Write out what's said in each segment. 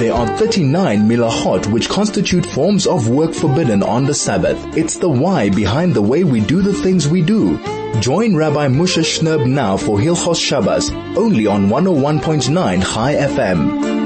There are 39 milahot which constitute forms of work forbidden on the Sabbath. It's the why behind the way we do the things we do. Join Rabbi Moshe Shnerb now for Hilchos Shabbos, only on 101.9 Chai FM.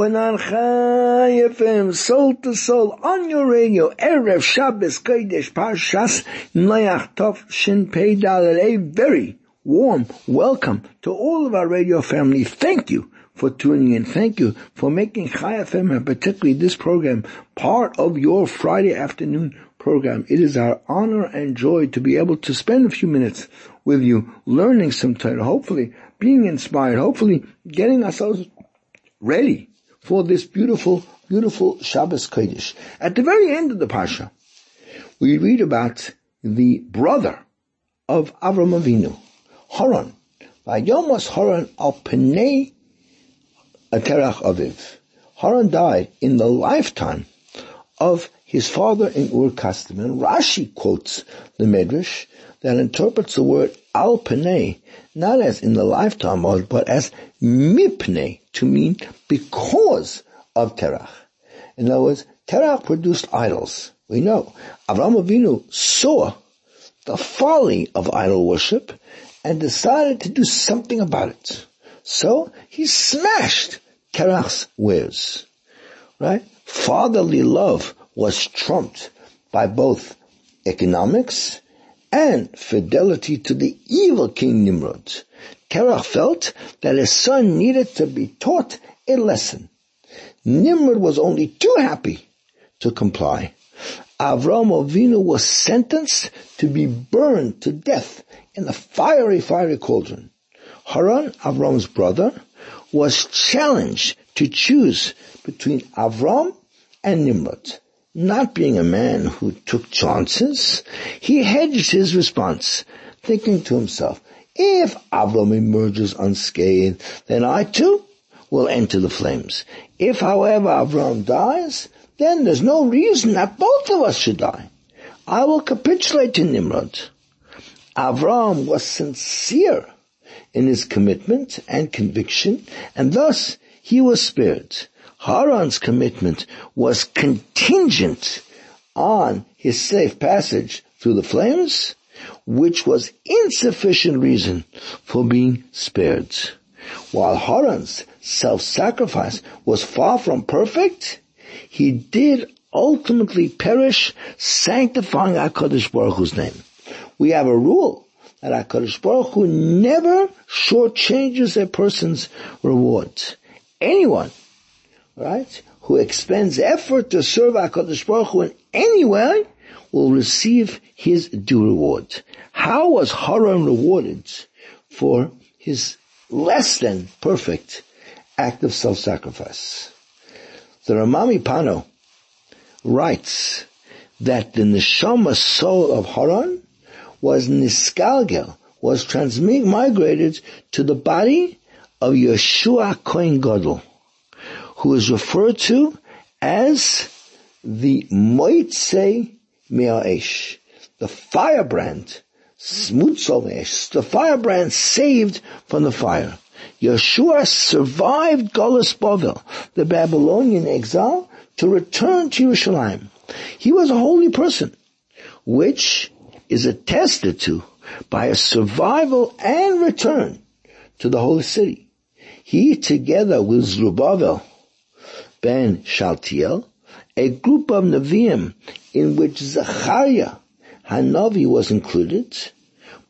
101.9 Chai FM, soul to soul, on your radio, Erev Shabbos Kodesh Parshas Noach Tov Shin Pei A very warm welcome to all of our radio family. Thank you for tuning in. Thank you for making Chai FM and particularly this program part of your Friday afternoon program. It is our honor and joy to be able to spend a few minutes with you learning some Torah, hopefully being inspired, hopefully getting ourselves ready for this beautiful, beautiful Shabbos Kodesh. At the very end of the Parsha, we read about the brother of Avram Avinu, Haran. Vayomos Horon al Penei Aterach Aviv. Haran died in the lifetime of his father in Ur Kasdim. And Rashi quotes the Medrash that interprets the word al Penei not as in the lifetime of, but as mipnei, to mean because of Terach. In other words, Terach produced idols. We know. Avraham Avinu saw the folly of idol worship and decided to do something about it. So he smashed Terach's wares. Right? Fatherly love was trumped by both economics and fidelity to the evil King Nimrod. Terach felt that his son needed to be taught a lesson. Nimrod was only too happy to comply. Avram Avinu was sentenced to be burned to death in a fiery, fiery cauldron. Haran, Avram's brother, was challenged to choose between Avram and Nimrod. Not being a man who took chances, he hedged his response, thinking to himself, if Avram emerges unscathed, then I too will enter the flames. If however Avram dies, then there's no reason that both of us should die. I will capitulate to Nimrod. Avram was sincere in his commitment and conviction, and thus he was spared. Haran's commitment was contingent on his safe passage through the flames, which was insufficient reason for being spared. While Haran's self-sacrifice was far from perfect, he did ultimately perish sanctifying HaKadosh Baruch Hu's name. We have a rule that HaKadosh Baruch Hu never shortchanges a person's reward. Anyone right, who expends effort to serve HaKadosh Baruch Hu in any way, will receive his due reward. How was Haran rewarded for his less than perfect act of self-sacrifice? The Rama MiPano writes that the neshama soul of Haran was niskalgel, was transmigrated to the body of Yeshua Kohen Gadol who is referred to as the Moitze Me'aesh, the firebrand, Smutzovesh, the firebrand saved from the fire. Yeshua survived Golas Bavel, the Babylonian exile, to return to Yerushalayim. He was a holy person, which is attested to by a survival and return to the holy city. He, together with Zerubbabel, ben Shaltiel, a group of Nevi'im in which Zechariah Hanavi was included,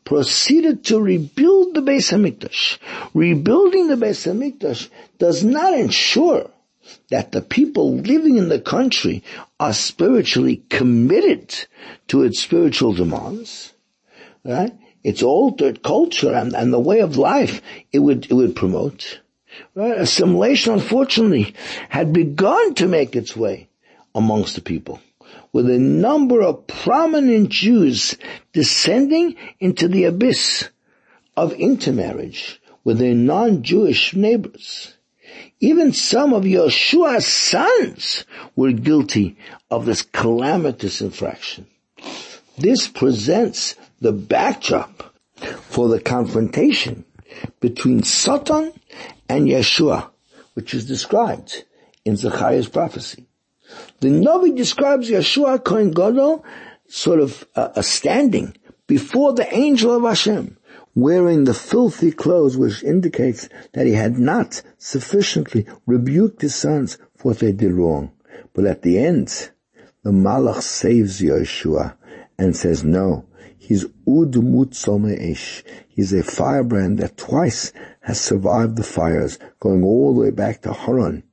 proceeded to rebuild the Beis Hamikdash. Rebuilding the Beis Hamikdash does not ensure that the people living in the country are spiritually committed to its spiritual demands, right? Its altered culture and, and the way of life it would, it would promote. Right? Assimilation, unfortunately, had begun to make its way amongst the people, with a number of prominent Jews descending into the abyss of intermarriage with their non-Jewish neighbors. Even some of Yeshua's sons were guilty of this calamitous infraction. This presents the backdrop for the confrontation between Satan and Yeshua, which is described in Zechariah's prophecy. The Navi describes Yeshua Kohen Gadol sort of a standing before the angel of Hashem, wearing the filthy clothes which indicates that he had not sufficiently rebuked his sons for what they did wrong. But at the end, the Malach saves Yeshua and says, no, he's Udmut Some'ish. He's a firebrand that twice has survived the fires, going all the way back to Haran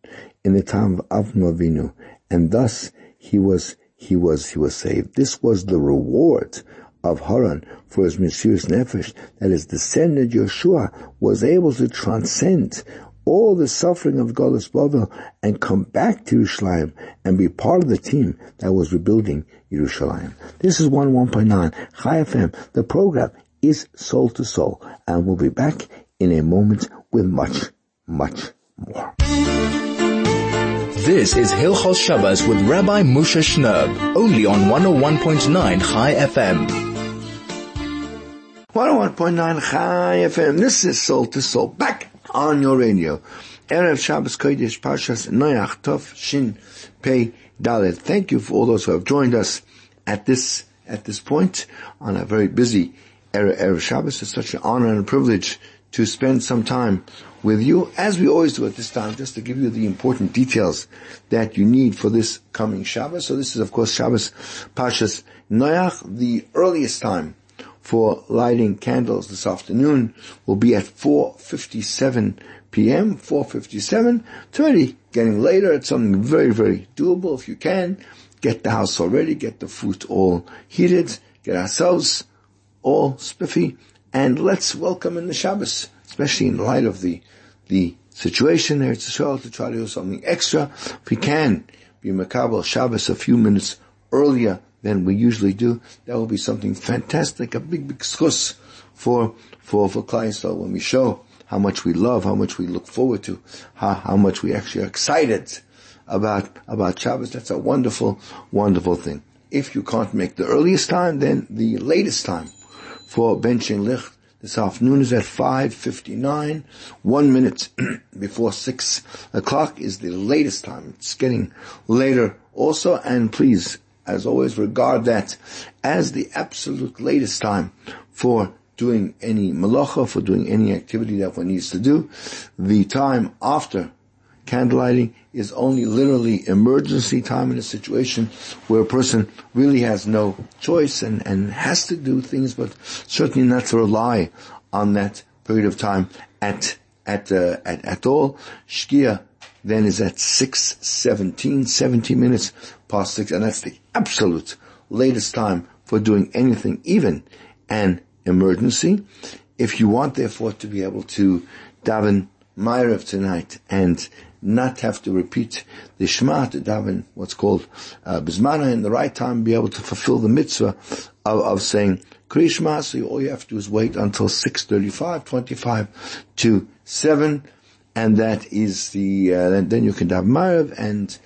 in the time of Avinu. And thus he was, he was, he was saved. This was the reward of Haran for his Mesiris Nefesh, that his descendant Yeshua was able to transcend all the suffering of Golis Bavel and come back to Yerushalayim and be part of the team that was rebuilding Yerushalayim. This is 101.9 Chai FM. The program is Soul to Soul and we'll be back in a moment with much, much more. This is Hilchos Shabbos with Rabbi Moshe Shnerb, only on 101.9 Chai FM. 101.9 Chai FM. Oh this is Soul to Soul. Back on your radio. Erev Shabbos Kodesh Parshas Noach Tov Shin Pei Dalet. Thank you for all those who have joined us at this at this point on a very busy era, Erev Shabbos. It's such an honor and a privilege to spend some time with you, as we always do at this time, just to give you the important details that you need for this coming Shabbos. So this is, of course, Shabbos Pashas Noach, the earliest time for lighting candles this afternoon will be at 4.57 p.m., 4.57. It's already getting later. It's something very, very doable if you can. Get the house already, get the food all heated, get ourselves all spiffy, and let's welcome in the Shabbos, especially in light of the, the situation there. It's a to try to do something extra. If we can be Makabal Shabbos a few minutes earlier than we usually do, that will be something fantastic, a big, big schuss for, for, for clients. When we show how much we love, how much we look forward to, how, how much we actually are excited about, about Shabbos, that's a wonderful, wonderful thing. If you can't make the earliest time, then the latest time for benching licht this afternoon is at 5.59. One minute before 6 o'clock is the latest time. It's getting later also, and please as always, regard that as the absolute latest time for doing any malacha, for doing any activity that one needs to do. The time after candlelighting is only literally emergency time in a situation where a person really has no choice and, and has to do things, but certainly not to rely on that period of time at at uh, at, at all. Shkia then is at 6.17, 70 minutes past 6, and that's the absolute latest time for doing anything, even an emergency. If you want, therefore, to be able to daven Ma'ariv tonight and not have to repeat the Shema to daven what's called uh, Bismana in the right time, be able to fulfill the mitzvah of, of saying Krishma, so all you have to do is wait until 6.35, 25 to 7, and that is the, uh, then you can daven Ma'ariv and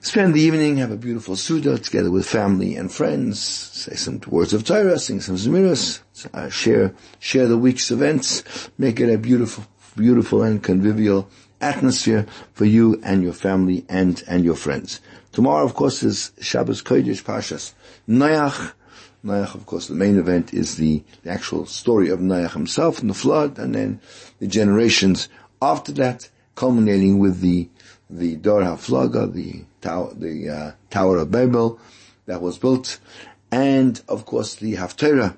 Spend the evening, have a beautiful Suda together with family and friends, say some words of Torah, sing some Zemiras, uh, share, share the week's events, make it a beautiful, beautiful and convivial atmosphere for you and your family and, and your friends. Tomorrow, of course, is Shabbos Kodesh Pashas Noach. Noach, of course, the main event is the, the actual story of Noach himself and the flood, and then the generations after that, culminating with the the Dor HaFlaga, the tower, the uh, Tower of Babel that was built, and of course the Haftarah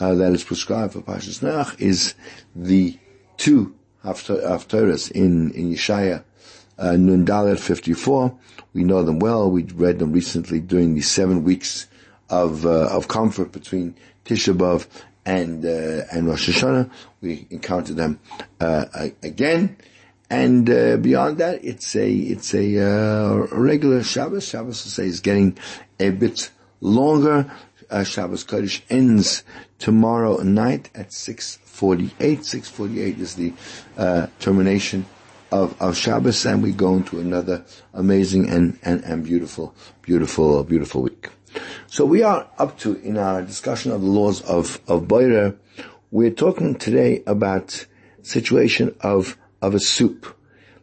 uh, that is prescribed for Pashas Noach is the two Haftarahs in in Yeshaya uh, Nun Dalet 54. We know them well. We read them recently during the seven weeks of uh, of comfort between Tisha B'av and uh, and Rosh Hashanah. We encounter them uh, again. And uh, beyond that, it's a it's a uh, regular Shabbos. Shabbos, say, is getting a bit longer. Uh, Shabbos Kodesh ends tomorrow night at 6.48. 6.48 is the uh, termination of, of Shabbos, and we go into another amazing and, and, and beautiful, beautiful, beautiful week. So we are up to, in our discussion of the laws of, of Boirer, we're talking today about situation of, of a soup.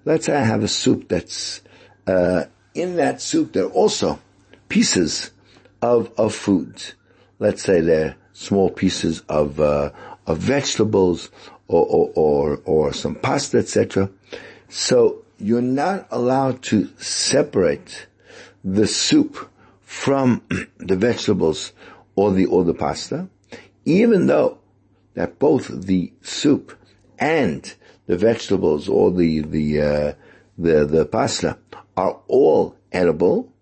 Let's say I have a soup that's, uh, in that soup there are also pieces of, of food. Let's say they're small pieces of, uh, of vegetables or, or, or, or some pasta, etc. So you're not allowed to separate the soup from the vegetables or the, or the pasta, even though that both the soup and the vegetables or the, the, uh, the, the pasta are all edible,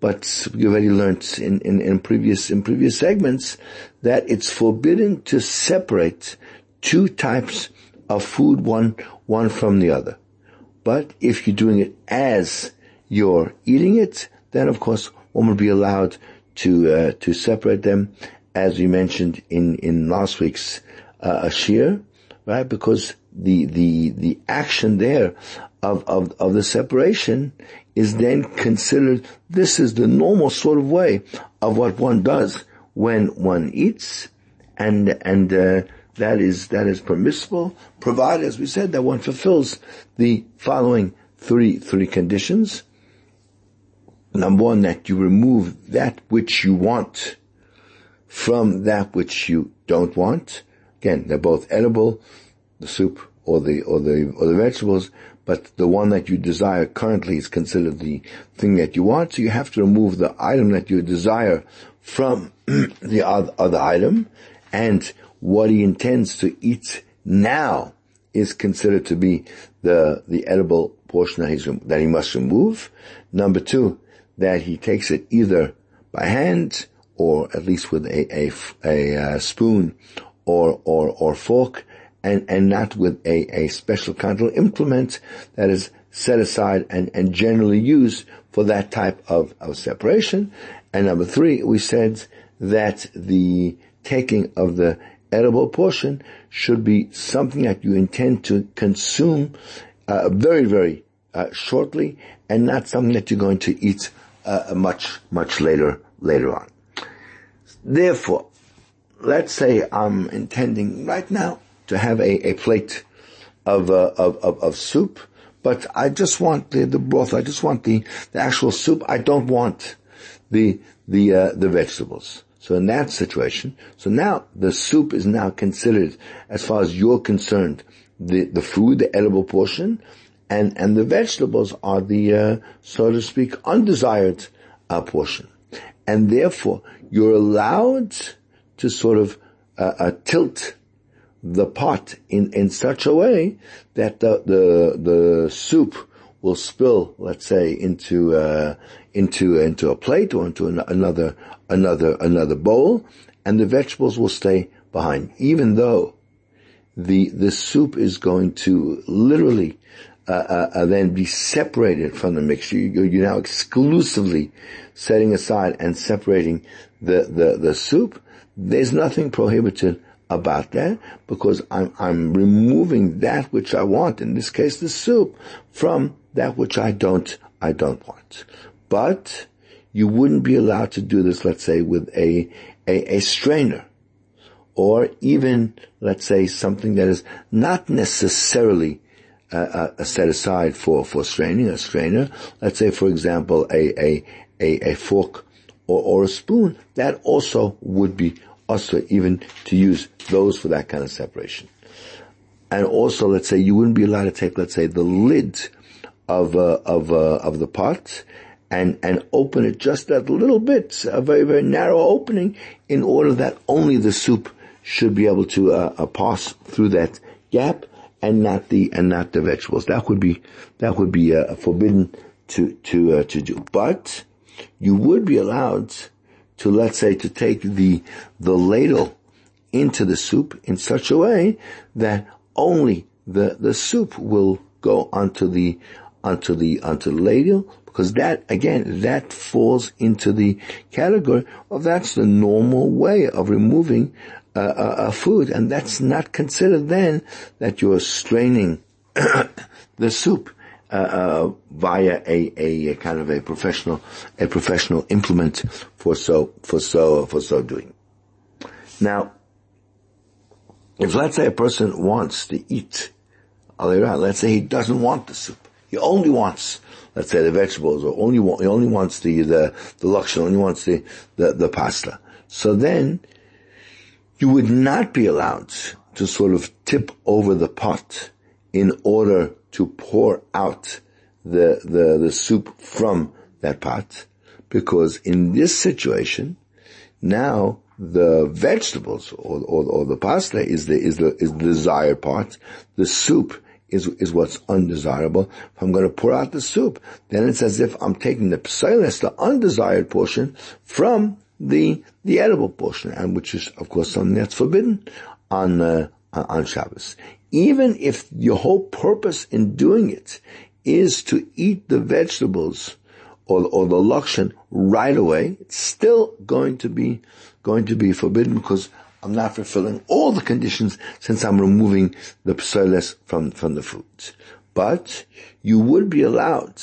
but we already learned in, in, in, previous in previous segments that it's forbidden to separate two types of food one one from the other. But if you're doing it as you're eating it, then of course one would be allowed to uh, to separate them, as we mentioned in in last week's uh, shiur, right? Because the the the action there of of of the separation is then considered. This is the normal sort of way of what one does when one eats, and and uh, that is that is permissible, provided, as we said, that one fulfills the following three three conditions. Number one, that you remove that which you want from that which you don't want. Again, they're both edible, the soup or the, or the, or the vegetables, but the one that you desire currently is considered the thing that you want, so you have to remove the item that you desire from the other, item, and what he intends to eat now is considered to be the, the edible portion that, he's, that he must remove. Number two, that he takes it either by hand or at least with a, a, a, a uh, spoon or, or, or fork and, and not with a, a special kind of implement that is set aside and, and generally used for that type of, of separation. And number three, we said that the taking of the edible portion should be something that you intend to consume uh, very, very uh, shortly and not something that you're going to eat uh, much, much later, later on. Therefore, let's say I'm intending right now to have a, a plate of, uh, of, of, of, soup, but I just want the, the broth. I just want the, the actual soup. I don't want the, the, uh, the vegetables. So in that situation, so now the soup is now considered, as far as you're concerned, the, the food, the edible portion, and, and the vegetables are the, uh, so to speak, undesired uh, portion. And therefore, you're allowed to sort of uh, uh, tilt the pot in, in such a way that the, the, the soup will spill, let's say, into, uh, into, into a plate or into an, another, another, another bowl, and the vegetables will stay behind, even though the, the soup is going to literally uh, uh, uh, then be separated from the mixture. You, you're now exclusively setting aside and separating the, the, the soup. There's nothing prohibited about that because I'm, I'm removing that which I want, in this case the soup, from that which I don't, I don't want. But you wouldn't be allowed to do this, let's say, with a, a, a strainer or even, let's say, something that is not necessarily uh, uh, set aside for, for straining, a strainer. Let's say, for example, a, a, a, a fork or, or a spoon. That also would be even to use those for that kind of separation. And also, let's say you wouldn't be allowed to take, let's say, the lid of uh, of uh, of the pot and and open it just that little bit, a very very narrow opening, in order that only the soup should be able to uh, uh pass through that gap and not the and not the vegetables. That would be that would be uh, forbidden to to uh, to do. But you would be allowed to let's say to take the the ladle into the soup in such a way that only the the soup will go onto the onto the onto the ladle because that again that falls into the category of that's the normal way of removing uh, food, and that's not considered then that you're straining the soup Uh, uh, via a, a, a, kind of a professional, a professional implement for so, for so, for so doing. Now, if let's say a person wants to eat, let's say he doesn't want the soup. He only wants, let's say the vegetables or only, he only wants the, the, the luxury, only wants the, the, the pasta. So then, you would not be allowed to sort of tip over the pot in order to pour out the, the, the soup from that pot. Because in this situation, now the vegetables or, or, or, the pasta is the, is the, is the desired part. The soup is, is what's undesirable. If I'm going to pour out the soup, then it's as if I'm taking the psilis, the undesired portion, from the, the edible portion, and which is, of course, something that's forbidden on, uh, on Shabbos. Even if your whole purpose in doing it is to eat the vegetables or, or the lakshan right away, it's still going to be, going to be forbidden because I'm not fulfilling all the conditions since I'm removing the psoiles from, from the food. But you would be allowed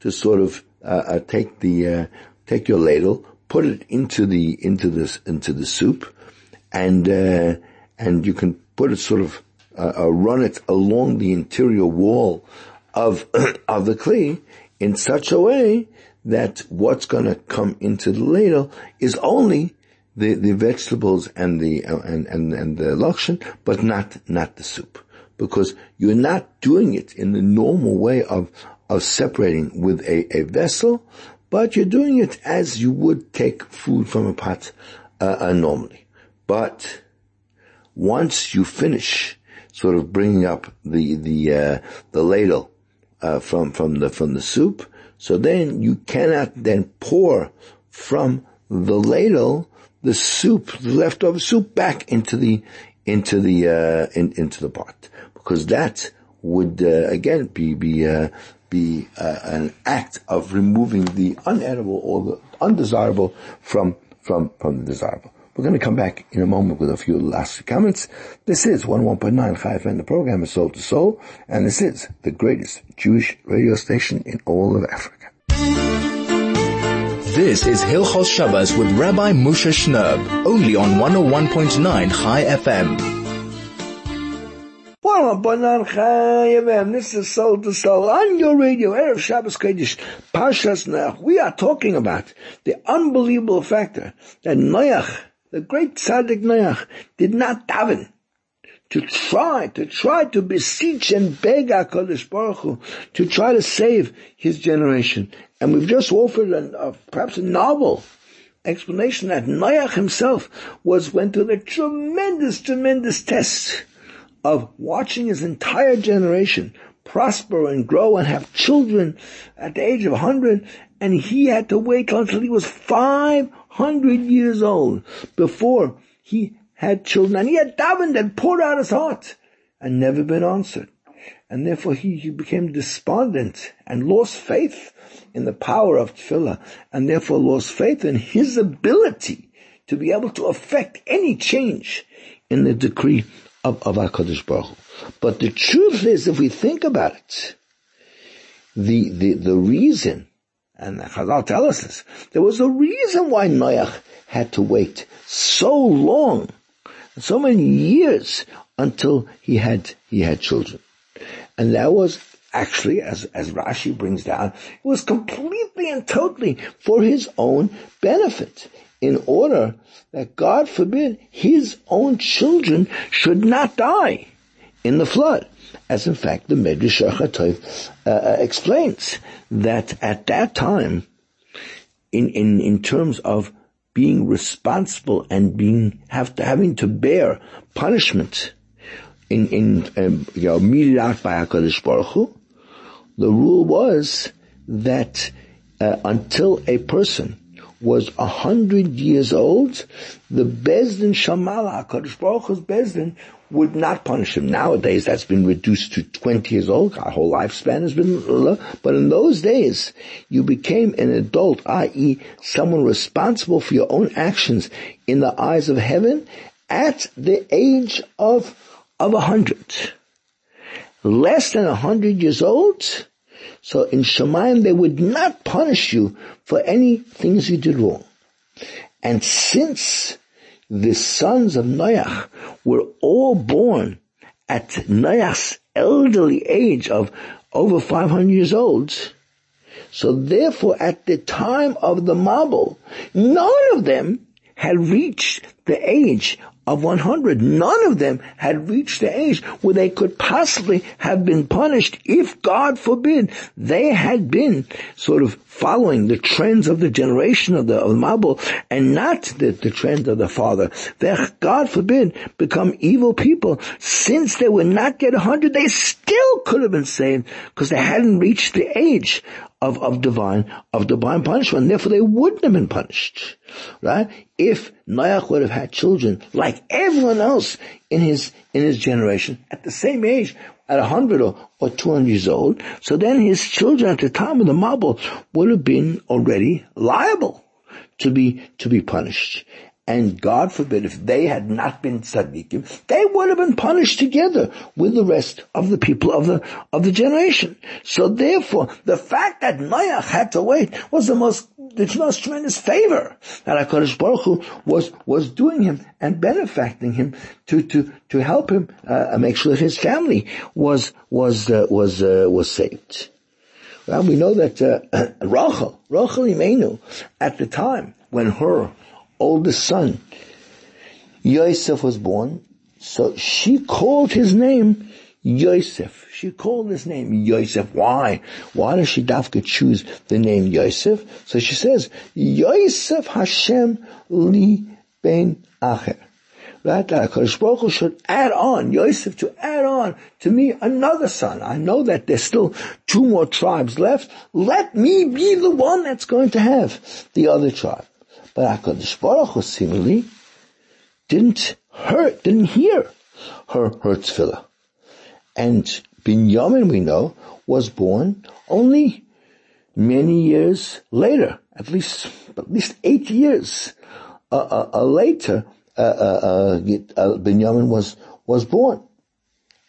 to sort of, uh, uh, take the, uh, take your ladle, put it into the, into this, into the soup, and, uh, and you can put it sort of, uh, uh, run it along the interior wall of, of the kli in such a way that what's going to come into the ladle is only the, the vegetables and the uh, and, and and the lakshan, but not not the soup, because you're not doing it in the normal way of of separating with a, a vessel, but you're doing it as you would take food from a pot uh, uh, normally. But once you finish sort of bringing up the the uh, the ladle uh, from from the from the soup, so then you cannot then pour from the ladle the soup, the leftover soup back into the, into the, uh, in, into the pot. Because that would, uh, again, be, be, uh, be, uh, an act of removing the unedible or the undesirable from, from, from the desirable. We're going to come back in a moment with a few last comments. This is 11.9 Chai FM. The program is Soul to Soul, and this is the greatest Jewish radio station in all of Africa. This is Hilchos Shabbos with Rabbi Moshe Shnerb, only on 101.9 Chai FM. This is Soul to Soul on your radio, Erev Shabbos Kodesh, Parshas Noach. We are talking about the unbelievable factor that Noach the great tzaddik Noach did not daven to try, to try to beseech and beg HaKadosh Baruch Hu to try to save his generation. And we've just offered a, uh, perhaps a novel explanation that Noach himself was went through the tremendous, tremendous test of watching his entire generation prosper and grow and have children at the age of 100 and he had to wait until he was 500 years old before he had children. And he had davened and poured out his heart and never been answered. And therefore he, he became despondent and lost faith in the power of tefillah and therefore lost faith in his ability to be able to affect any change in the decree of, of HaKadosh Baruch Hu. But the truth is, if we think about it, the, the, the reason and Chazal tell us this. There was a reason why Noach had to wait so long, so many years until he had, he had children. And that was actually, as, as Rashi brings down, it was completely and totally for his own benefit in order that God forbid his own children should not die in the flood. As in fact the Medrash Achatov uh, uh, explains that at that time, in, in, in terms of being responsible and being have to, having to bear punishment in in um, you know meted out by Hakadosh Baruch Hu, the rule was that uh, until a person was a hundred years old, the Bezdin Shamala, Hakadosh Baruch Hu's Bezdin would not punish him. Nowadays, that's been reduced to 20 years old. Our whole lifespan has been, uh, but in those days, you became an adult, i.e. someone responsible for your own actions in the eyes of heaven at the age of, of a hundred. Less than a hundred years old, So in Shemayim they would not punish you for any things you did wrong. And since the sons of Noach were all born at Noach's elderly age of over 500 years old, so therefore at the time of the Mabul, none of them had reached the age of 100. None of them had reached the age where they could possibly have been punished if, God forbid, they had been sort of following the trends of the generation of the of Mabul and not the, the trend of the father. They, God forbid, become evil people. Since they were not yet 100, they still could have been saved because they hadn't reached the age of, of divine, of divine punishment. Therefore they wouldn't have been punished. Right? If Noach would have had children like everyone else in his, in his generation at the same age, at 100 or, or 200 years old, so then his children at the time of the Mabul would have been already liable to be, to be punished. And God forbid, if they had not been tzaddikim, they would have been punished together with the rest of the people of the, of the generation. So therefore, the fact that Noach had to wait was the most, the most tremendous favor that HaKadosh Baruch Hu was, was doing him and benefiting him to, to, to help him, uh, make sure that his family was, was, uh, was, uh, was saved. Well, we know that, uh, Rachel, Rachel Imenu, at the time when her oldest son, Yosef was born, so she called his name Yosef. She called his name Yosef. Why? Why does she dafka choose the name Yosef? So she says, Yosef Hashem li ben acher. Right? HaKadosh Baruch Hu should add on, Yosef to add on to me another son. I know that there's still two more tribes left. Let me be the one that's going to have the other tribe. But HaKadosh Baruch Hu seemingly didn't hurt, didn't hear her, her tefillah. And Binyamin, we know, was born only many years later, at least, at least eight years uh, uh, uh, later, uh, uh, uh, Binyamin was, was born.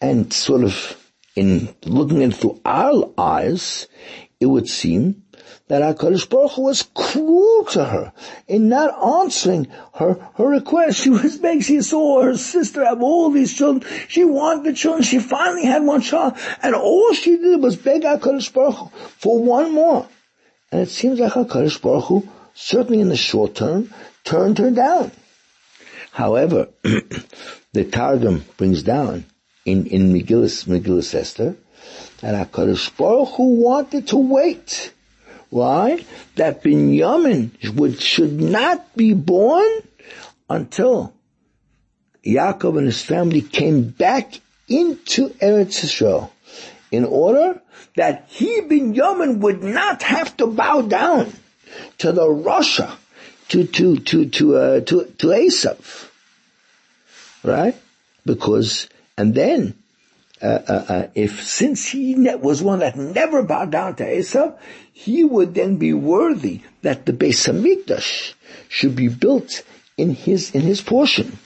And sort of in looking into our eyes, it would seem that HaKadosh Baruch Hu was cruel to her in not answering her, her request. She was begging, she saw her sister have all these children. She wanted the children. She finally had one child. And all she did was beg HaKadosh Baruch Hu for one more. And it seems like HaKadosh Baruch Hu, certainly in the short term, turned her down. However, the Targum brings down in, in Megillus, Megillus Esther, that HaKadosh Baruch Hu wanted to wait why? That Binyamin would, should not be born until Yaakov and his family came back into Eretz Yisrael in order that he, Binyamin, would not have to bow down to the Rasha, to, to, to, to, uh, to, to Esav. Right? Because, and then uh, uh, uh, if since he was one that never bowed down to Esav, he would then be worthy that the Beis Hamikdash should be built in his in his portion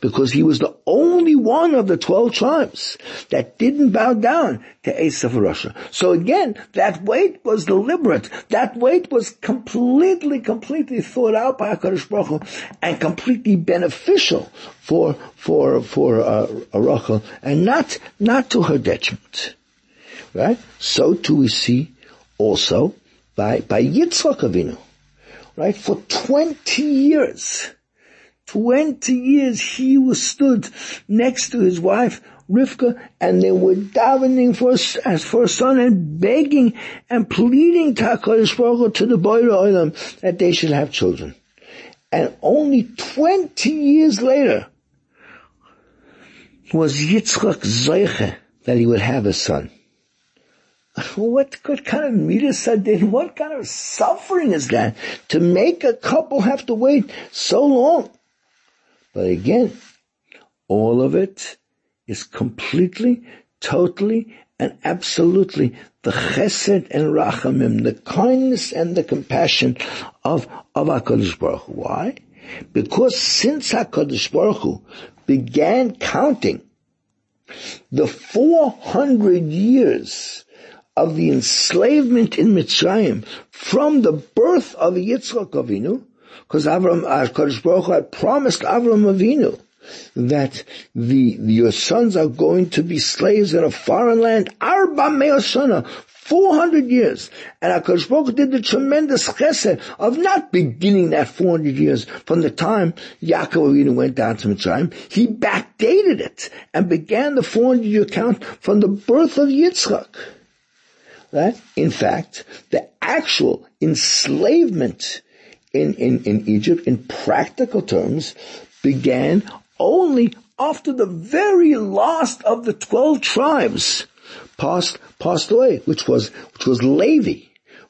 because he was the only one of the 12 tribes that didn't bow down to Esav of Rasha. So again, that weight was deliberate. That weight was completely, completely thought out by HaKadosh Baruch Hu and completely beneficial for, for, for, uh, Rachel and not, not to her detriment. Right? So too we see also by, by Yitzchak Avinu. Right? For 20 years, 20 years he was stood next to his wife Rivka and they were davening for, as for a son and begging and pleading to to the Olam that they should have children. And only 20 years later was Yitzchak Zeiche that he would have a son. What, kind of midas sadin, what kind of suffering is that to make a couple have to wait so long? But again, all of it is completely, totally, and absolutely the chesed and rachamim, the kindness and the compassion of, of HaKadosh Baruch Hu. Why? Because since HaKadosh Baruch Hu began counting the 400 years of the enslavement in Mitzrayim from the birth of Yitzchak Avinu, because Avram, uh, Kodesh Baruch had promised Avram Avinu that the, your sons are going to be slaves in a foreign land, Arba Meosana, 400 years. And HaKadosh Baruch did the tremendous chesed of not beginning that 400 years from the time Yaakov Avinu went down to Mitzrayim. He backdated it and began the 400 year count from the birth of Yitzchak. That, in fact, the actual enslavement in, in, in Egypt in practical terms began only after the very last of the 12 tribes passed, passed away, which was, which was Levi,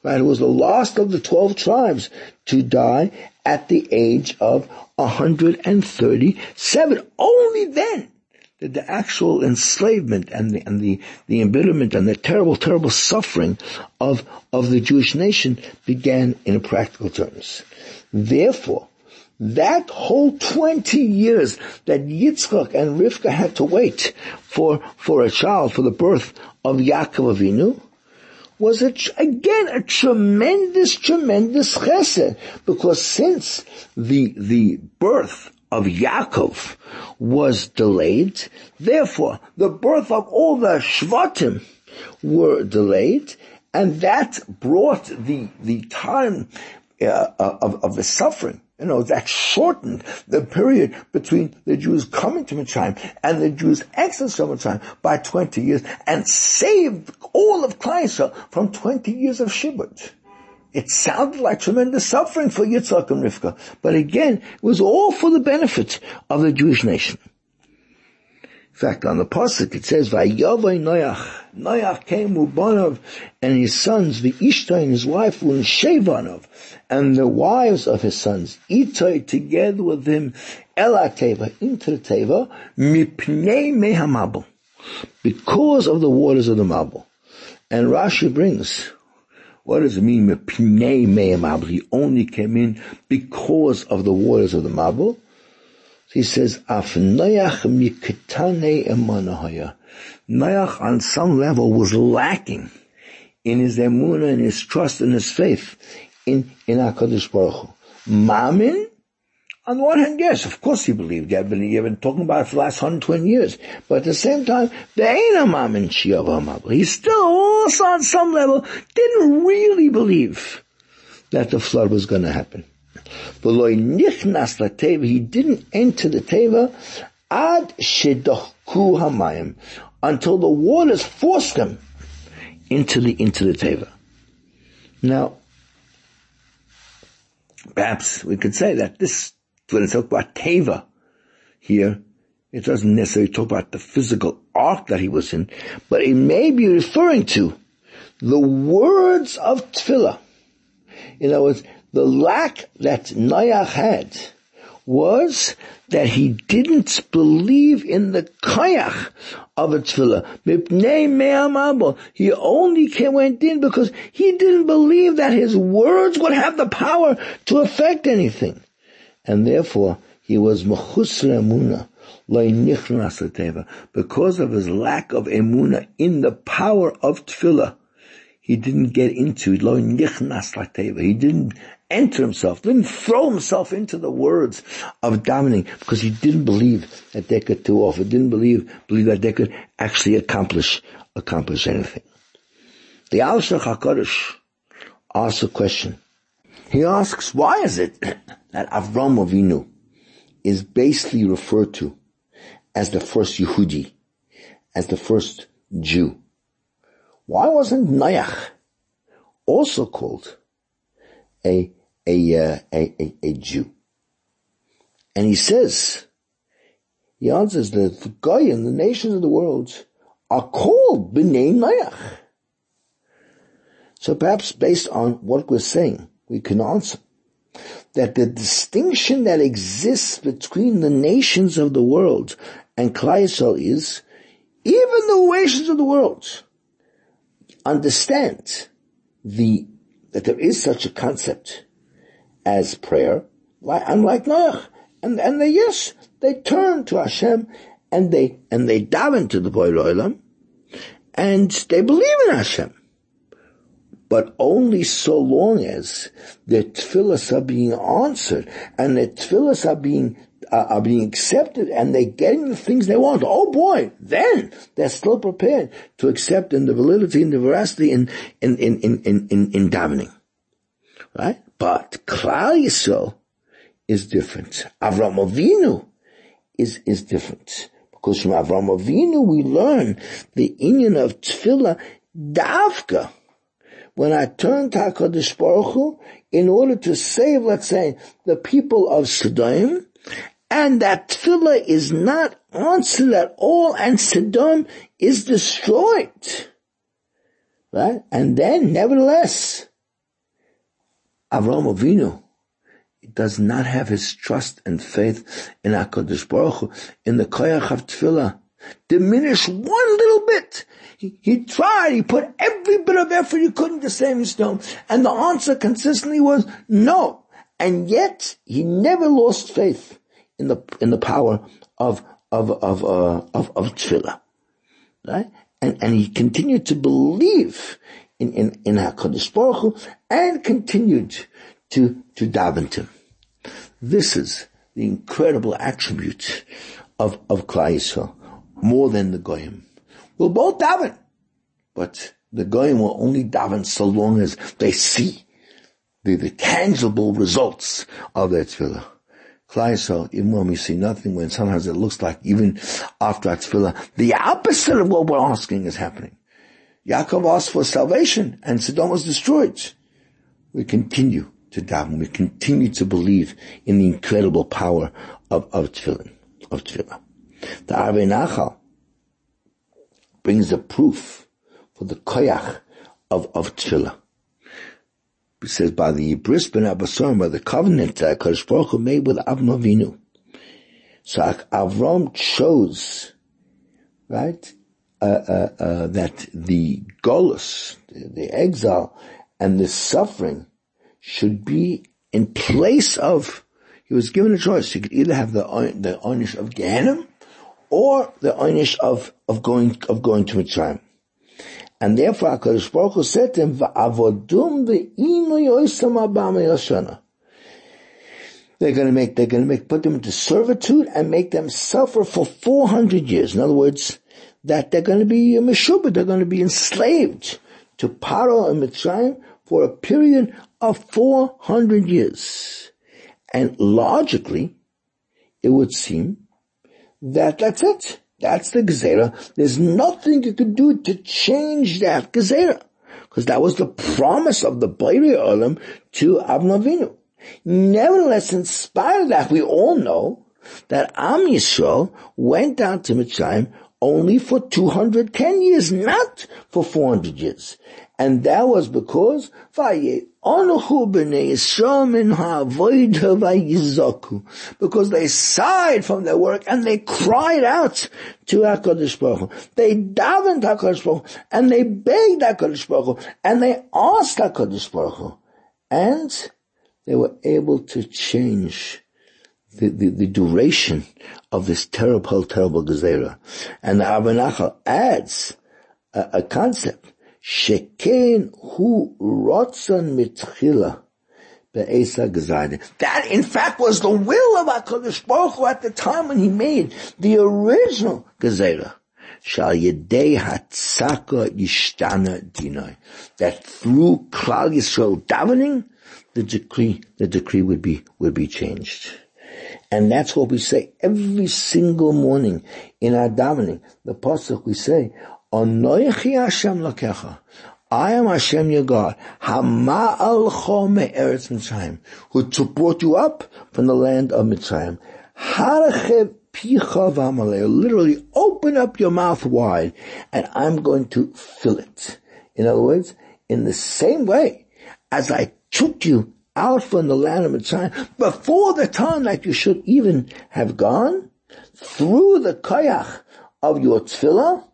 right? It was the last of the 12 tribes to die at the age of 137. Only then did the actual enslavement and the, and the, the embitterment and the terrible, terrible suffering of, of the Jewish nation began in practical terms. Therefore, that whole 20 years that Yitzchak and Rivka had to wait for, for a child, for the birth of Yaakov Avinu, was a, again a tremendous, tremendous chesed, because since the, the birth of Yaakov was delayed, therefore the birth of all the Shvatim were delayed, and that brought the, the time uh, of, of the suffering you know, that shortened the period between the Jews coming to Mitzrayim and the Jews exiting from Mitzrayim by 20 years and saved all of Klal from 20 years of Shibud. It sounded like tremendous suffering for Yitzhak and Rivka, but again, it was all for the benefit of the Jewish nation. In fact, on the pasuk it says, "Vayavay Noach." Noach came Ubanov and his sons, the Ishta and his wife, Shevanov, and the wives of his sons, Itay together with him, Elateva into the Teva, Mipnei Mehamabel, because of the waters of the Mabul. And Rashi brings, what does it mean, Mipnei Mehamabel? He only came in because of the waters of the Mabul. He says, Af Noach miketane emanahaya. On some level was lacking in his emunah and his trust and his faith in, in HaKadosh Baruch Hu. Mamin, on the one hand, yes, of course he believed. You've been, been talking about it for the last 120 years. But at the same time, He still also on some level didn't really believe that the flood was going to happen. He didn't enter the teva ad shedochku hamayim until the waters forced him into the into the teva. Now, perhaps we could say that this when it's talk about teva here, it doesn't necessarily talk about the physical ark that he was in, but it may be referring to the words of tefillah. In other words, the lack that Noach had was that he didn't believe in the kayach of a tefillah. He only went in because he didn't believe that his words would have the power to affect anything. And therefore, he was mechusra emuna, because of his lack of emuna in the power of tefillah. He didn't get into. He didn't enter himself, didn't throw himself into the words of davening because he didn't believe that they could do off. He didn't believe, believe that they could actually accomplish, accomplish anything. The Al HaKadosh asks a question. He asks, why is it that Avram Avinu is basically referred to as the first Yehudi, as the first Jew? Why wasn't Noach also called a a, uh, a, a, a Jew. And he says, he answers that the Goyim, the nations of the world, are called B'nai Noach. So perhaps based on what we're saying, we can answer that the distinction that exists between the nations of the world and Klal is, even the nations of the world understand the, that there is such a concept as prayer, unlike Noach. And, and they, yes, they turn to Hashem and they, and they dive into the Borei Olam and they believe in Hashem. But only so long as the tefillahs are being answered and the tefillahs are being uh, are being accepted and they're getting the things they want. Oh boy, then they're still prepared to accept in the validity and the veracity in in in in in, in, in davening, right? But Klal Yisrael is different. Avram Avinu is is different because from Avram Avinu we learn the union of tefillah davka when I turn to HaKadosh Baruch Hu in order to save, let's say, the people of Sodom, and that tefillah is not answered at all, and Sodom is destroyed. Right? And then, nevertheless, Avram Avinu does not have his trust and faith in HaKadosh Baruch Hu, in the koyach of tefillah, diminish one little bit. He, tried, he put every bit of effort he could into saving Sdom, and the answer consistently was no. And yet, he never lost faith in the, in the power of, of, of, uh, of, of tefillah. Right? And, and he continued to believe in, in, in HaKadosh Baruch Hu, and continued to, to daven to. This is the incredible attribute of, of Klal Yisrael more than the goyim. We'll both daven, but the goyim will only daven so long as they see the, the tangible results of their tefillah. Klal even when we see nothing, when sometimes it looks like even after our tefillah, the opposite of what we're asking is happening. Yaakov asked for salvation and Sodom was destroyed. We continue to daven. We continue to believe in the incredible power of, of tefillah, of tefillah. The Arvei Nachal brings a proof for the koyach of, of tefillah. It says by the bris bein habesarim, by the covenant that Kadosh Baruch Hu made with Avram. So Avram chose, right, uh, uh, uh, that the golus, the, the exile, and the suffering should be in place of, he was given a choice. He could either have the, the onish of Gehenna or the einish of, of going, of going to Mitzrayim. And therefore HaKadosh Baruch Hu said to him, V'avodum yoshana. They're gonna make, they're gonna make, put them into servitude and make them suffer for 400 years. In other words, that they're gonna be a meshubah, they're gonna be enslaved to Paro and Mitzrayim for a period of 400 years. And logically, it would seem that that's it. That's the Gezerah. There's nothing you could do to change that Gezerah. Because that was the promise of the Borei Olam to Avnavinu. Nevertheless, in spite of that, we all know that Am Yisrael went down to Mitzrayim only for 210 years, not for 400 years. And that was because because they sighed from their work and they cried out to HaKadosh Baruch Hu. They davened HaKadosh Baruch Hu and they begged HaKadosh Baruch Hu and they asked HaKadosh Baruch Hu. And they were able to change the, the, the, duration of this terrible, terrible Gezerah. And the Arvei adds a, a concept Hu rotzon mitchila. That in fact was the will of HaKadosh Baruch Hu at the time when he made the original gezerah. Shal yedei hatzaka yishtana dinoi. That through Klal Yisrael davening, the decree, the decree would be, would be changed. And that's what we say every single morning in our davening. The pasuk we say, Anoichi Hashem lakecha. I am Hashem your God. Hama'alcho me'eretz Mitzrayim. Who brought you up from the land of Mitzrayim. Harachev picha. Literally open up your mouth wide and I'm going to fill it. In other words, in the same way as I took you out from the land of Mitzrayim before the time that you should even have gone, through the koyach of your tefillah,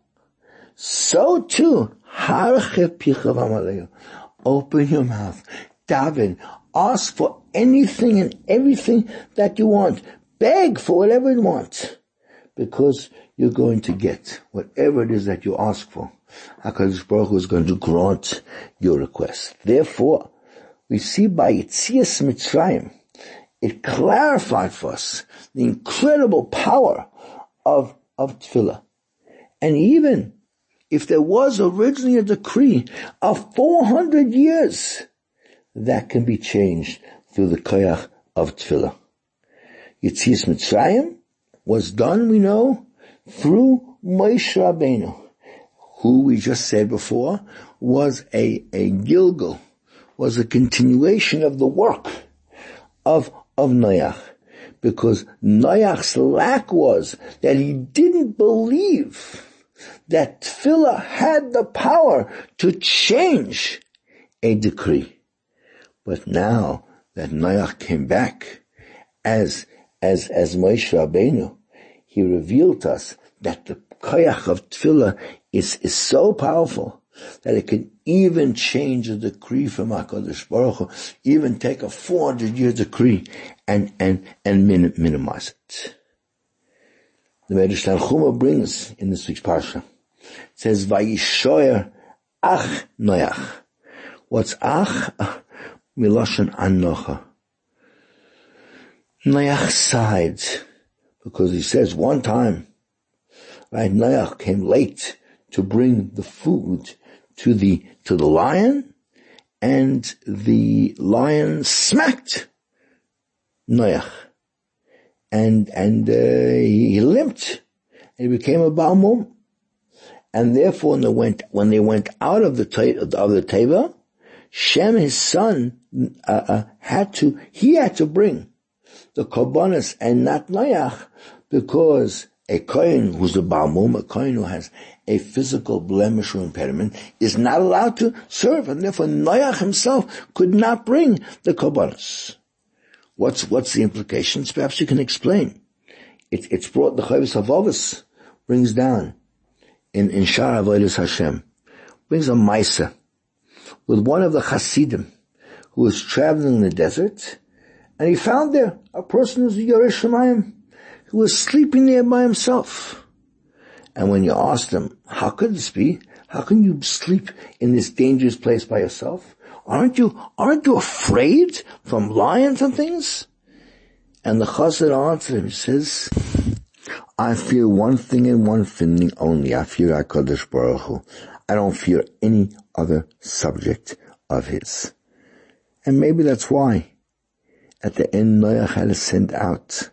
so too, open your mouth, daven, ask for anything and everything that you want, beg for whatever you want, because you're going to get whatever it is that you ask for. HaKadosh Baruch Hu is going to grant your request. Therefore, we see by Yitzias Mitzrayim, it clarified for us the incredible power of, of tefillah. And even if there was originally a decree of 400 years, that can be changed through the koyach of tefillah. Yitzias Mitzrayim was done, we know, through Moshe Rabbeinu, who we just said before was a, a gilgul, was a continuation of the work of, of Noach. Because Noach's lack was that he didn't believe that Tefillah had the power to change a decree. But now that Noach came back as, as, as Moshe Rabbeinu, he revealed to us that the koyach of Tefillah is, is so powerful that it can even change a decree from HaKadosh Baruch Hu, even take a 400 year decree and, and, and minimize it. The Medrash Tanchuma brings in this week's Parsha, it says, Vayishoyer ach noyach. What's ach? Miloshan anocha. Noach sighed, because he says one time, right, Noach came late to bring the food to the, to the lion, and the lion smacked Noach. And, and, uh, he limped, and he became a Balmum. And therefore when they went, when they went out of the, of the teva, Shem, his son, uh, uh, had to, he had to bring the korbanos and not Noach because a kohen who's a balmum, a kohen who has a physical blemish or impediment, is not allowed to serve, and therefore Noach himself could not bring the korbanos. What's what's the implications? Perhaps you can explain. It, it's brought the Chovos Halevavos brings down in in Shara Avodas Hashem brings a Maisa with one of the Hasidim who was traveling in the desert, and he found there a person who's a Yerushalayim who was sleeping there by himself. And when you asked him, how could this be? How can you sleep in this dangerous place by yourself? Aren't you, aren't you afraid from lions and things? And the chassid answered him, says, I fear one thing and one thing only. I fear HaKadosh Baruch Hu. I don't fear any other subject of his. And maybe that's why at the end Noach had to send out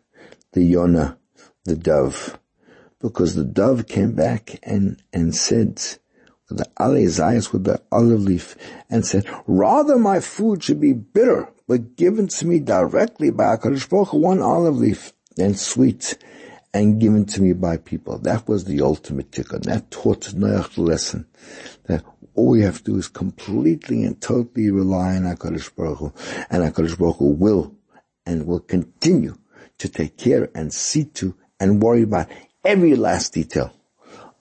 the Yonah, the dove, because the dove came back and, and said, the aleh zayis with the olive leaf, and said, rather my food should be bitter, but given to me directly by HaKadosh Baruch one olive leaf, and sweet, and given to me by people. That was the ultimate tikkun. That taught Noach the lesson that all we have to do is completely and totally rely on HaKadosh Baruch Hu, and HaKadosh Baruch Hu will and will continue to take care and see to and worry about every last detail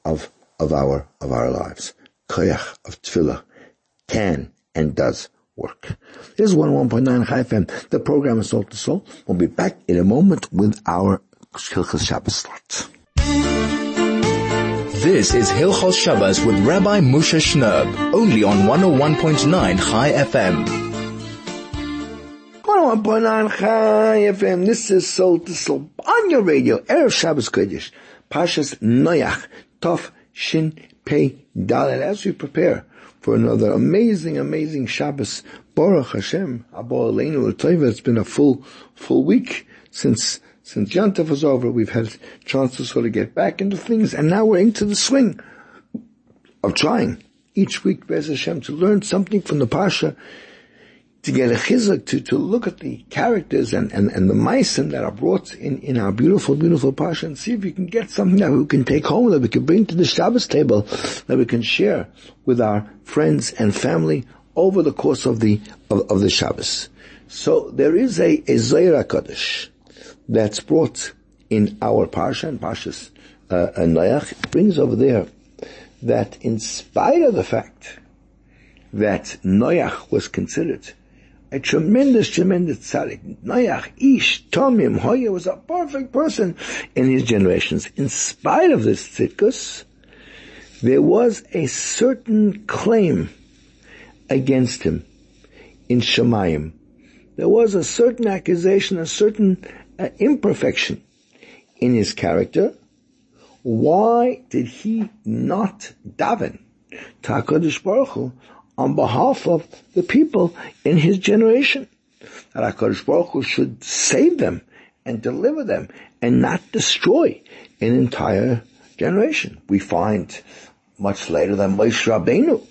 of, of our, of our lives. Koyach of tefillah can and does work. This is 101.9 Chai FM. The program is Soul to Soul. We'll be back in a moment with our Hilchas Shabbos slot. This is Hilchos Shabbos with Rabbi Moshe Shnerb, only on 101.9 Chai FM. 101.9 Chai FM. This is Soul to Soul on your radio. Erev Shabbos Kodesh. Pashas Noach. Tov Shin Pei Dalet. As we prepare for another amazing, amazing Shabbos. Baruch Hashem. Abba Aleinu. It's been a full, full week since, since Yantav was over. We've had a chance to sort of get back into things and now we're into the swing of trying each week, Bez Hashem, to learn something from the Pasha to get a chizuk, to, to look at the characters and, and, and the meisim that are brought in, in our beautiful, beautiful Pasha and see if we can get something that we can take home, that we can bring to the Shabbos table, that we can share with our friends and family over the course of the, of, of the Shabbos. So there is a, a Zohar Kodesh that's brought in our Parsha, and Parshas uh, Noach, brings over there that in spite of the fact that Noach was considered a tremendous, tremendous tzaddik. Noach, Ish, Tomim, Hoya was a perfect person in his generations. In spite of this tzidkus, there was a certain claim against him in Shemayim. There was a certain accusation, a certain uh, imperfection in his character. Why did he not daven to HaKadosh Baruch Hu on behalf of the people in his generation? That HaKadosh Baruch Hu should save them and deliver them and not destroy an entire generation. We find much later than Moshe Rabbeinu.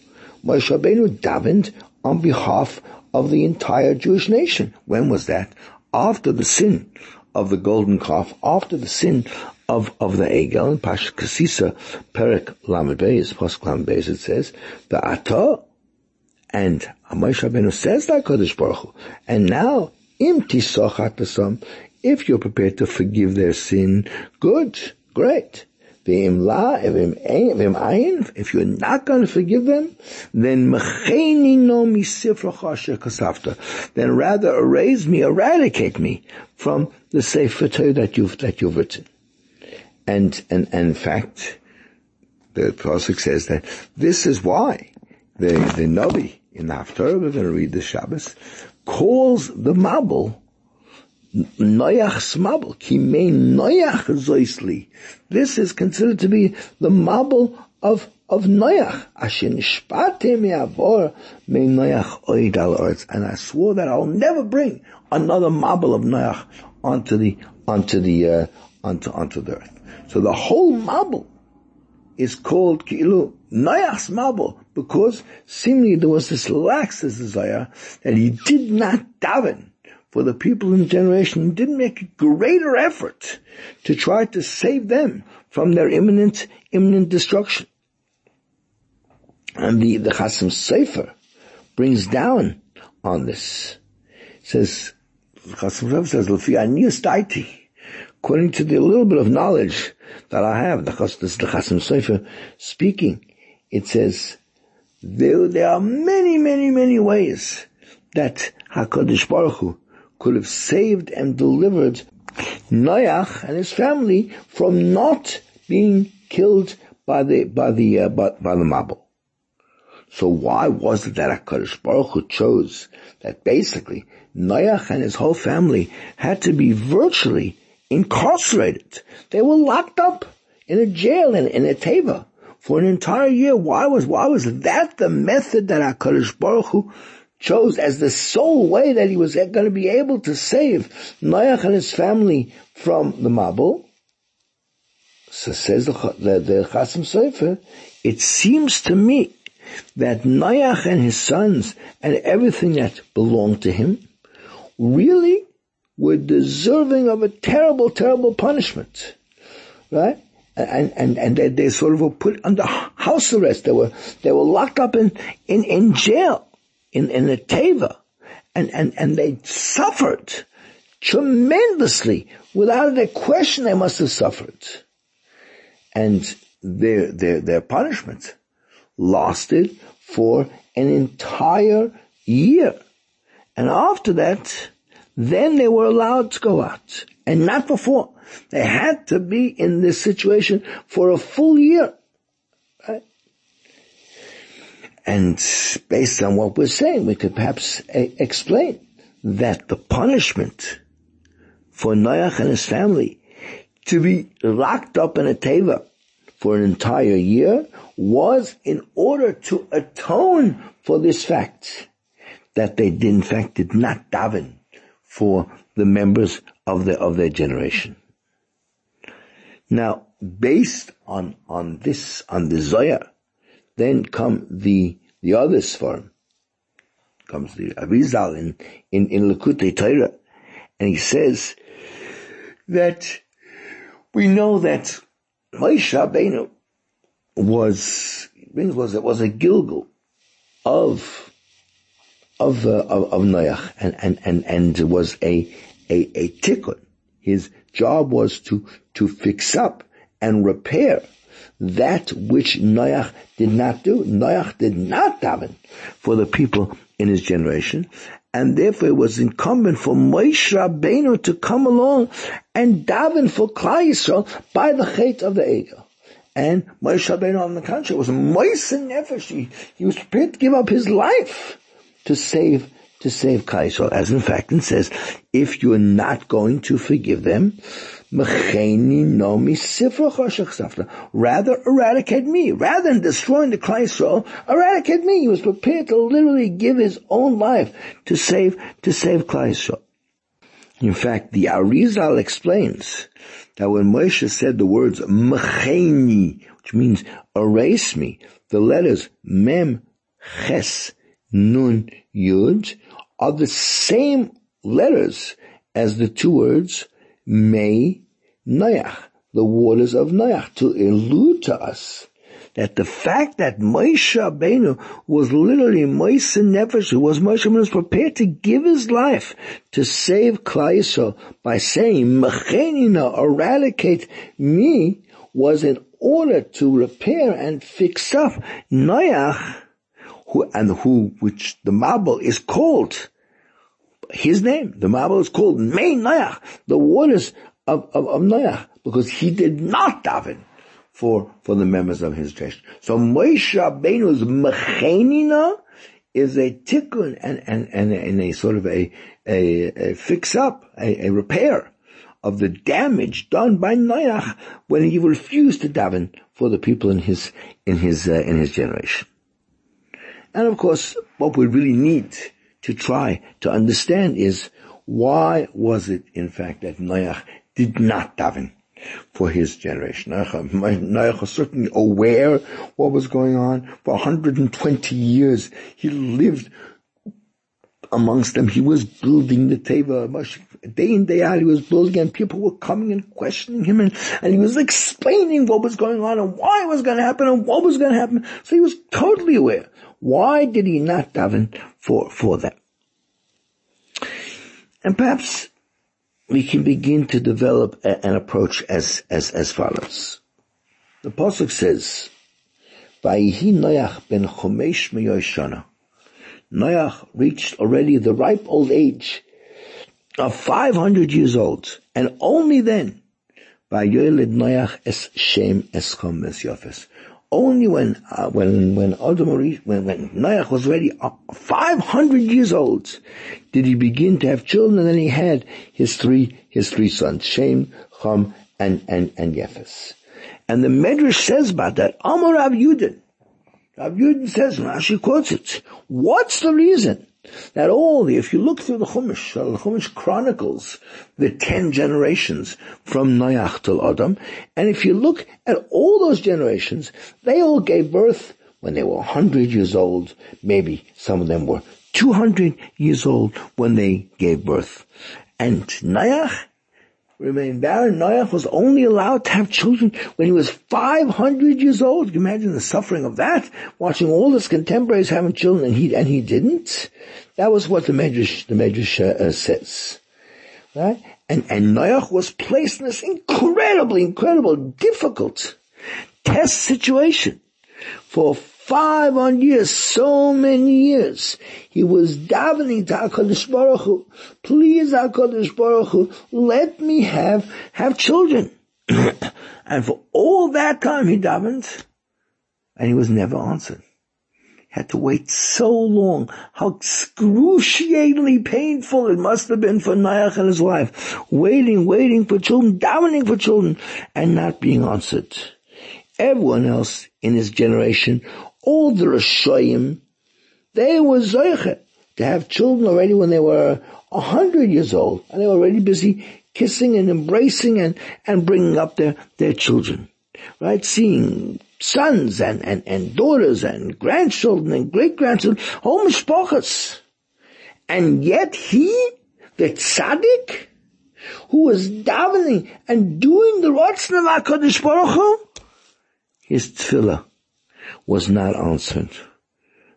Moshe Rabbeinu davened on behalf of the entire Jewish nation. When was that? After the sin of the golden calf, after the sin of, of the Egel, in Pash Kasisa, Perek Lamed Beis, Pasuk Lamed it says, the Ata, and Moshe Rabbeinu says that Kodesh Baruch Hu, and now, im tisochat if you're prepared to forgive their sin, good, great. If you're not going to forgive them, then then rather erase me, eradicate me from the Sefer Torah that you've, that you've written. And, and, and in fact, the Pasuk says that this is why the, the Navi in the Haftarah, we're going to read the Shabbos, calls the Mabul Noach smabel, ki me Noach zoisli. This is considered to be the mabel of of Noach. Asher nishpate me avor me oid al And I swore that I'll never bring another mabel of Noach onto the onto the uh, onto onto the earth. So the whole mabel is called Kilu Noach's mabel because seemingly there was this lax desire that he did not daven for the people in the generation didn't make a greater effort to try to save them from their imminent, imminent destruction. And the, the Chasam Sofer brings down on this. It says, Chasam Sofer says, according to the little bit of knowledge that I have, the, this is the Chasam Sofer speaking, it says, there, there are many, many, many ways that HaKadosh Baruch Hu could have saved and delivered Noach and his family from not being killed by the by the uh, by, by the Mabul. So why was it that Hakadosh Baruch Hu chose that basically Noach and his whole family had to be virtually incarcerated? They were locked up in a jail in, in a teva for an entire year. Why was why was that the method that Hakadosh Baruch Hu chose as the sole way that he was going to be able to save Noach and his family from the Mabul. So says the, the, the Chasam Sofer, it seems to me that Noach and his sons and everything that belonged to him really were deserving of a terrible, terrible punishment. Right? And, and, and they, they sort of were put under house arrest. They were, they were locked up in, in, in jail in, in a teva, and, and, and they suffered tremendously. Without a question, they must have suffered. And their, their, their punishment lasted for an entire year. And after that, then they were allowed to go out. And not before. They had to be in this situation for a full year. And based on what we're saying, we could perhaps a- explain that the punishment for Noach and his family to be locked up in a teva for an entire year was in order to atone for this fact that they did, in fact did not daven for the members of the of their generation. Now, based on on this on the Zohar, then come the, the other Sfarim. Comes the Arizal in, in, in Likutei Torah. And he says that we know that Moshe Rabbeinu was, was, was a gilgul of, of, uh, of, of Noach and, and, and, and was a, a, a tikkun. His job was to, to fix up and repair that which Noach did not do. Noach did not daven for the people in his generation, and therefore it was incumbent for Moshe Rabbeinu to come along and daven for Klal Yisrael by the chait of the Egel. And Moshe Rabbeinu on the contrary was Moise Nefesh. He, he was prepared to give up his life to save to save Kaisel, as in fact it says, if you're not going to forgive them, rather eradicate me. Rather than destroying the Kaisel, eradicate me. He was prepared to literally give his own life to save, to save Kaisel. In fact, the Arizal explains that when Moshe said the words which means erase me, the letters mem, ches, nun, yud, are the same letters as the two words Mei Noach, the waters of Noach, to allude to us. That the fact that Moshe Rabbeinu was literally Moshe Nefesh, who was Moshe was prepared to give his life to save Klai by saying, Mechenina, eradicate me, was in order to repair and fix up Noach, who, and who, which the Mabul is called, his name, the Mabul is called Mei Noach, the waters of, of, of Noach, because he did not daven for, for the members of his church. So Moshe Rabbeinu's Mechenina is a tikkun and, and, and, and a sort of a, a, a fix up, a, a repair of the damage done by Noach when he refused to daven for the people in his, in his, uh, in his generation. And of course, what we really need to try to understand is why was it, in fact, that Noach did not daven for his generation? Noach was certainly aware what was going on. For 120 years, he lived amongst them. He was building the Teva. Day in, day out, he was building and people were coming and questioning him and, and he was explaining what was going on and why it was going to happen and what was going to happen. So he was totally aware. Why did he not daven for, for them? And perhaps we can begin to develop a, an approach as, as, as follows. The Pasuk says, Vayihi Noach ben Chomesh Meyoshana. Noach reached already the ripe old age of 500 years old, and only then, Vayoyled Noach es Shem Eskom Es Yofes. Only when, uh, when, when Adam, when, when Noach was already 500 years old, did he begin to have children, and then he had his three, his three sons, Shem, Ham, and, and, and Yefes. And the Medrash says about that, Amar Rav Yudin. Rav Yudin says, Rashi quotes it, what's the reason? That all if you look through the Chumash, uh, the Chumash chronicles the ten generations from Noach till Adam, and if you look at all those generations, they all gave birth when they were 100 years old, maybe some of them were 200 years old when they gave birth. And Noach remained barren. Noach was only allowed to have children when he was 500 years old. Can you imagine the suffering of that? Watching all his contemporaries having children and he, and he didn't? That was what the Medrash, the Medrash uh, uh, says. Right? And, and Noach was placed in this incredibly, incredible, difficult test situation for five on years, so many years. He was davening to HaKadosh Baruch Hu, please HaKadosh Baruch Hu, let me have, have children. and for all that time he davened, and he was never answered. He had to wait so long. How excruciatingly painful it must have been for Noach and his wife. Waiting, waiting for children, davening for children, and not being answered. Everyone else in his generation all the Rishoyim, they were Zoichet to have children already when they were a hundred years old, and they were already busy kissing and embracing and, and bringing up their, their children. Right? Seeing sons and, and, and daughters and grandchildren and great-grandchildren, whole mishpachas. And yet he, the tzaddik, who was davening and doing the Ratzon of HaKadosh Baruch Hu, his tefillah was not answered.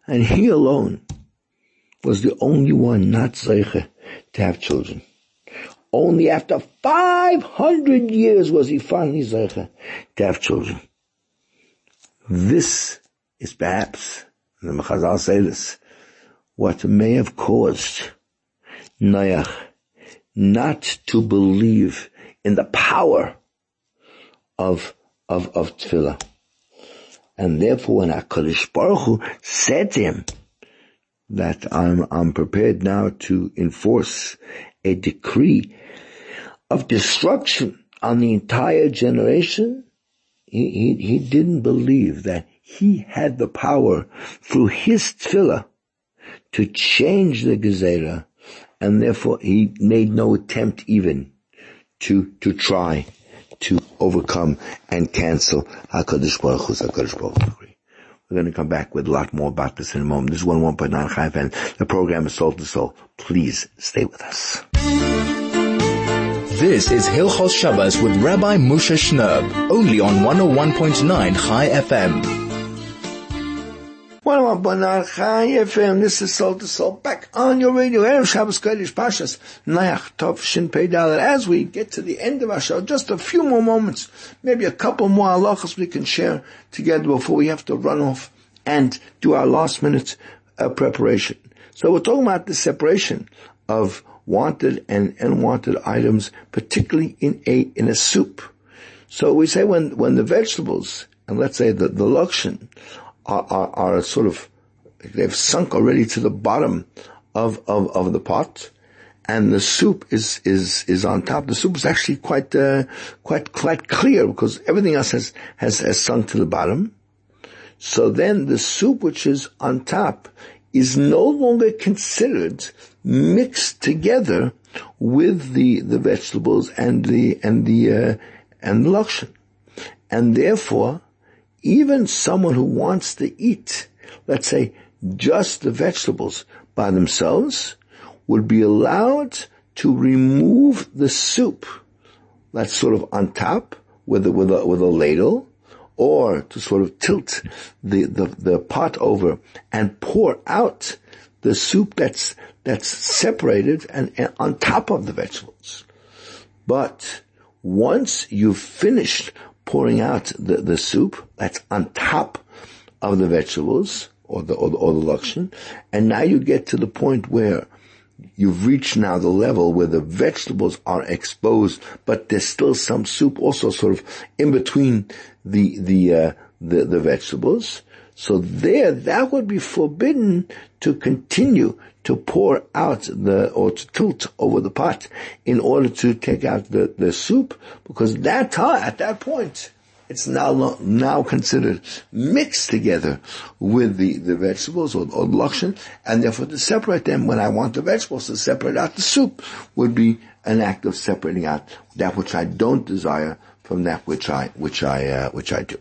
And he alone was the only one not zeiche to have children. Only after 500 years was he finally zeiche to have children. This is perhaps, the Mechazal say this, what may have caused Noach not to believe in the power of, of, of tefillah. And therefore when HaKadosh Baruch Hu said to him that I'm, I'm prepared now to enforce a decree of destruction on the entire generation, he, he, he didn't believe that he had the power through his tefillah to change the Gezerah, and therefore he made no attempt even to, to try to overcome and cancel HaKadosh Baruch Hu's HaKadosh Baruch Hu. We're going to come back with a lot more about this in a moment. This is 101.9 Chai and the program is Soul to Soul. Please stay with us. This is Hilchos Shabbos with Rabbi Moshe Shnerb, only on 101.9 Chai FM. This is Soul to Soul, back on your radio, Erev Shabbos Kodesh Pashas, Nayach Tov Shin Pei Dalet. As we get to the end of our show, just a few more moments, maybe a couple more halachas we can share together before we have to run off and do our last minute uh, preparation. So we're talking about the separation of wanted and unwanted items, particularly in a, in a soup. So we say when, when the vegetables, and let's say the, the lokshen, are, are, are sort of, they've sunk already to the bottom of, of, of the pot and the soup is, is, is on top. The soup is actually quite, uh, quite, quite clear because everything else has, has, has sunk to the bottom. So then the soup which is on top is no longer considered mixed together with the, the vegetables and the, and the, uh, and the lokshen. And therefore, even someone who wants to eat, let's say, just the vegetables by themselves, would be allowed to remove the soup that's sort of on top with a, with a, with a ladle, or to sort of tilt the, the, the pot over and pour out the soup that's, that's separated and, and on top of the vegetables. But once you've finished pouring out the, the soup that's on top of the vegetables or the, or the, or the and now you get to the point where you've reached now the level where the vegetables are exposed, but there's still some soup also sort of in between the, the, uh, the, the vegetables. So there, that would be forbidden to continue to pour out the, or to tilt over the pot in order to take out the, the soup, because that time, at that point, it's now, now considered mixed together with the, the vegetables or, or lokshen, and therefore to separate them when I want the vegetables to separate out the soup would be an act of separating out that which I don't desire from that which I, which I, uh, which I do.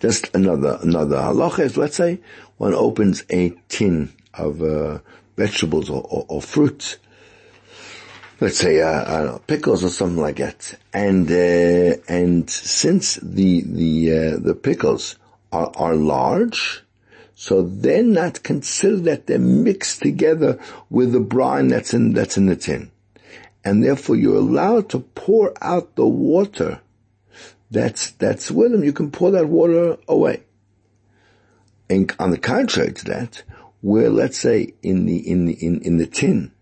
Just another, another halacha is, let's say, one opens a tin of, uh, vegetables or, or, or fruits, let's say, uh, know, pickles or something like that. And, uh, and since the, the, uh, the pickles are, are large, so they're not considered that they're mixed together with the brine that's in, that's in the tin. And therefore you're allowed to pour out the water that's, that's with them. You can pour that water away. And on the contrary to that, where let's say in the, in the, in, in the tin,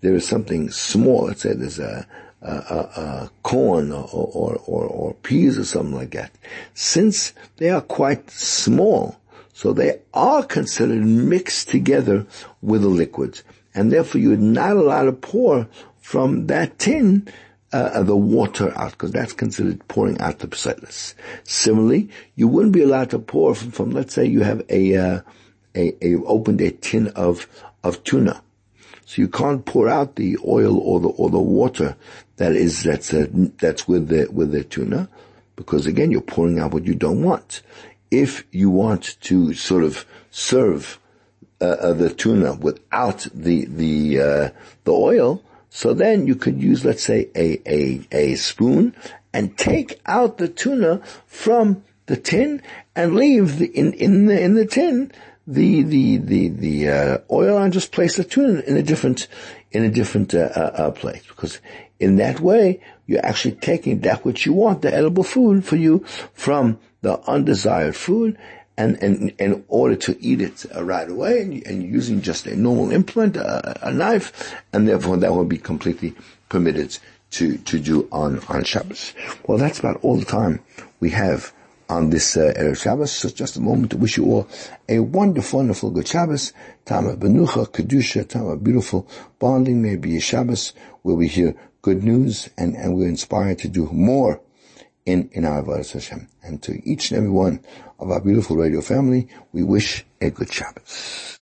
there is something small, let's say there's a, a, a, a corn or, or, or, or peas or something like that. Since they are quite small, so they are considered mixed together with the liquids. And therefore you're not allowed to pour from that tin uh, the water out, because that's considered pouring out the psilis. Similarly, you wouldn't be allowed to pour from, from let's say you have a, uh, a, a, opened a tin of, of tuna. So you can't pour out the oil or the, or the water that is, that's, uh, that's with the, with the tuna, because again, you're pouring out what you don't want. If you want to sort of serve, uh, uh the tuna without the, the, uh, the oil, so then you could use, let's say, a, a, a spoon and take out the tuna from the tin and leave the, in, in the, in the tin the, the, the, the, uh, oil and just place the tuna in a different, in a different, uh, uh, uh, place. Because in that way, you're actually taking that which you want, the edible food for you from the undesired food and, and in order to eat it right away and, and, using just a normal implement, uh, a knife, and therefore that will be completely permitted to, to do on, on Shabbos. Well, that's about all the time we have on this uh, Erev Shabbos. So just a moment to wish you all a wonderful, wonderful good Shabbos. Time of Menucha, Kedusha, time of beautiful bonding. Maybe a Shabbos where we hear good news and, and we're inspired to do more in, in our Avodah Hashem. And to each and every one of our beautiful radio family, we wish a good Shabbos.